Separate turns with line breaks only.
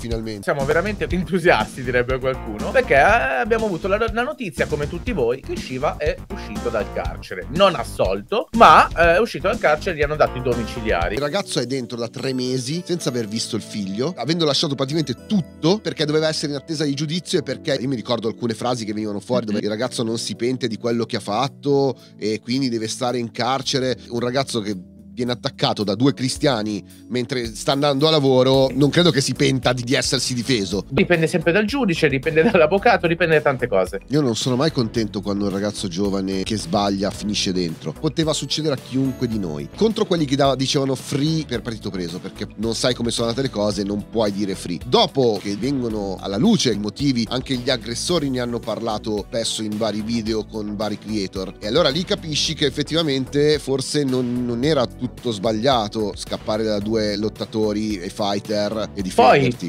finalmente.
Siamo veramente entusiasti, direbbe qualcuno, perché eh, abbiamo avuto la, la notizia, come tutti voi, che Shiva è uscito dal carcere. Non assolto, ma eh, è uscito dal carcere e gli hanno dato i domiciliari.
Il ragazzo è dentro da tre mesi senza aver visto il figlio, avendo lasciato praticamente tutto perché doveva essere in attesa di giudizio e perché io mi ricordo alcune frasi che venivano fuori dove il ragazzo non si pente di quello che ha fatto e quindi deve stare in carcere. Un ragazzo che viene attaccato da due cristiani mentre sta andando a lavoro, non credo che si penta di, di essersi difeso.
Dipende sempre dal giudice, dipende dall'avvocato, dipende da tante cose.
Io non sono mai contento quando un ragazzo giovane che sbaglia finisce dentro. Poteva succedere a chiunque di noi. Contro quelli che da- dicevano free per partito preso, perché non sai come sono andate le cose, non puoi dire free. Dopo che vengono alla luce i motivi, anche gli aggressori ne hanno parlato spesso in vari video con vari creator. E allora lì capisci che effettivamente forse non, non era tutto sbagliato scappare da due lottatori e fighter e
Poi,
difenderti.